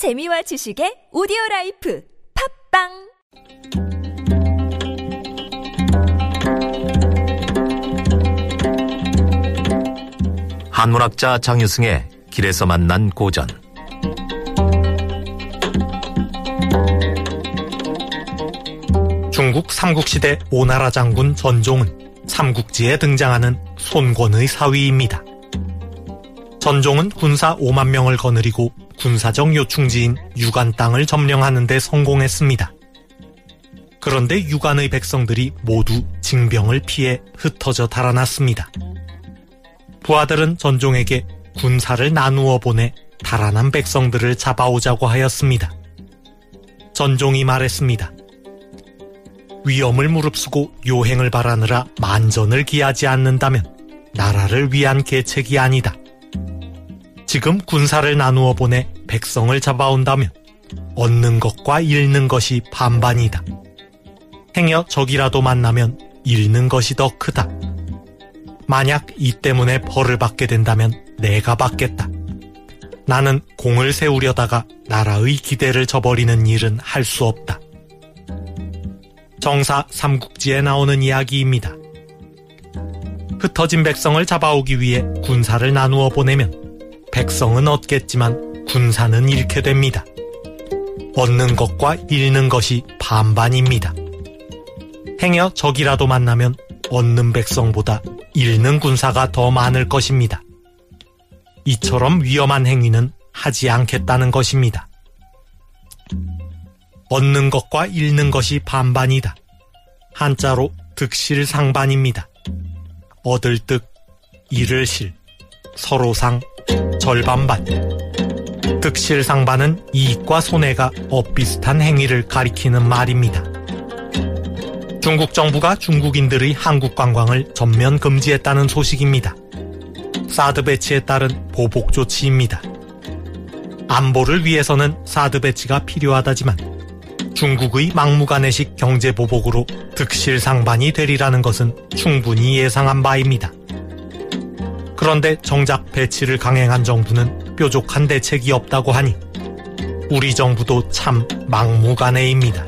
재미와 지식의 오디오 라이프 팟빵 한문학자 장유승의 길에서 만난 고전 중국 삼국시대 오나라 장군 전종은 삼국지에 등장하는 손권의 사위입니다. 전종은 군사 5만 명을 거느리고 군사적 요충지인 유관 땅을 점령하는 데 성공했습니다. 그런데 유관의 백성들이 모두 징병을 피해 흩어져 달아났습니다. 부하들은 전종에게 군사를 나누어 보내 달아난 백성들을 잡아오자고 하였습니다. 전종이 말했습니다. 위험을 무릅쓰고 요행을 바라느라 만전을 기하지 않는다면 나라를 위한 계책이 아니다. 지금 군사를 나누어 보내 백성을 잡아온다면 얻는 것과 잃는 것이 반반이다. 행여 적이라도 만나면 잃는 것이 더 크다. 만약 이 때문에 벌을 받게 된다면 내가 받겠다. 나는 공을 세우려다가 나라의 기대를 저버리는 일은 할 수 없다. 정사 삼국지에 나오는 이야기입니다. 흩어진 백성을 잡아오기 위해 군사를 나누어 보내면 백성은 얻겠지만 군사는 잃게 됩니다. 얻는 것과 잃는 것이 반반입니다. 행여 적이라도 만나면 얻는 백성보다 잃는 군사가 더 많을 것입니다. 이처럼 위험한 행위는 하지 않겠다는 것입니다. 얻는 것과 잃는 것이 반반이다. 한자로 득실상반입니다. 얻을 득, 잃을 실, 서로상, 절반반. 득실상반은 이익과 손해가 엇비슷한 행위를 가리키는 말입니다. 중국 정부가 중국인들의 한국 관광을 전면 금지했다는 소식입니다. 사드 배치에 따른 보복 조치입니다. 안보를 위해서는 사드 배치가 필요하다지만 중국의 막무가내식 경제 보복으로 득실상반이 되리라는 것은 충분히 예상한 바입니다. 그런데 정작 배치를 강행한 정부는 뾰족한 대책이 없다고 하니 우리 정부도 참 막무가내입니다.